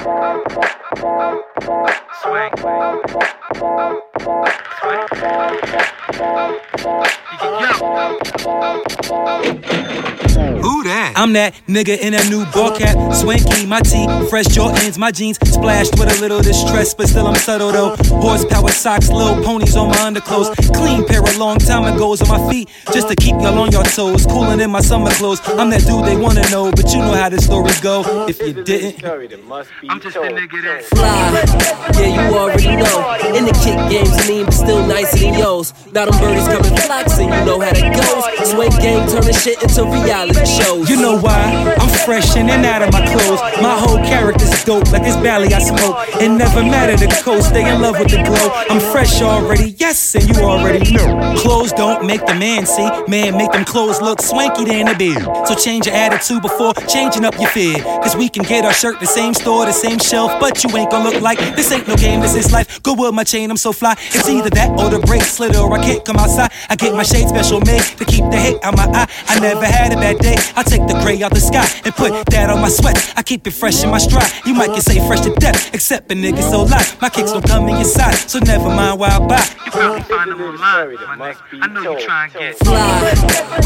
Swing. Swing. Yo. Who that? I'm that nigga in a new ball cap, swanky, my tee, fresh Jordans, my jeans splashed with a little distress, but still I'm subtle though. Horsepower socks, little ponies on my underclothes, clean pair of long time ago's on my feet, just to keep y'all on your toes. Cooling in my summer clothes. I'm that dude they wanna know, but you know how the stories go. If you didn't, I'm just a nigga that fly. Yeah, you already know. In the kick games, mean, but still nicer than yours. Now them birdies coming flexing, you know how that goes. Swing game turning shit into reality shows. You know why? I'm fresh in and out of my clothes. My whole character's dope, like this Bally I smoke. It never matter the coast, stay in love with the glow. I'm fresh already, yes, and you already know. Clothes don't make the man see, man make them clothes look swanky than a beard. So change your attitude before changing up your fear. Cause we can get our shirt the same store, the same shelf, but you ain't gonna look like this ain't no game, this is life. Go with my chain, I'm so fly. It's either that or the bracelet, or I can't come outside. I get my shade special made to keep the hate out my eye. I never had a bad day. I take the gray out the sky and put that on my sweat. I keep it fresh in my stride. You might get say fresh to death, except a nigga so live. My kicks don't come in your side, so never mind why I buy. you probably find them online. I know you try and get fly.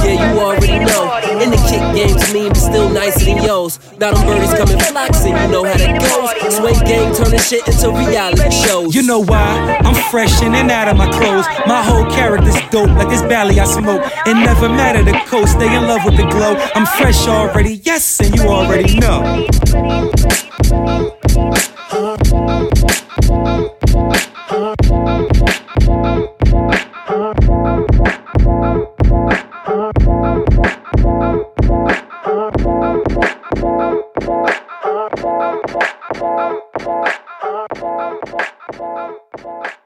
Yeah, you already know. In the kick games, mean, but still nicer than yours. Now them birdies coming flexing, you know how that goes. Swing game turning shit into reality shows. You know why? I'm fresh in and out of my clothes. My whole character's dope, like this Bally I smoke. It never matter the coast, stay in love with the glow. I'm fresh already, yes, and you already know. You.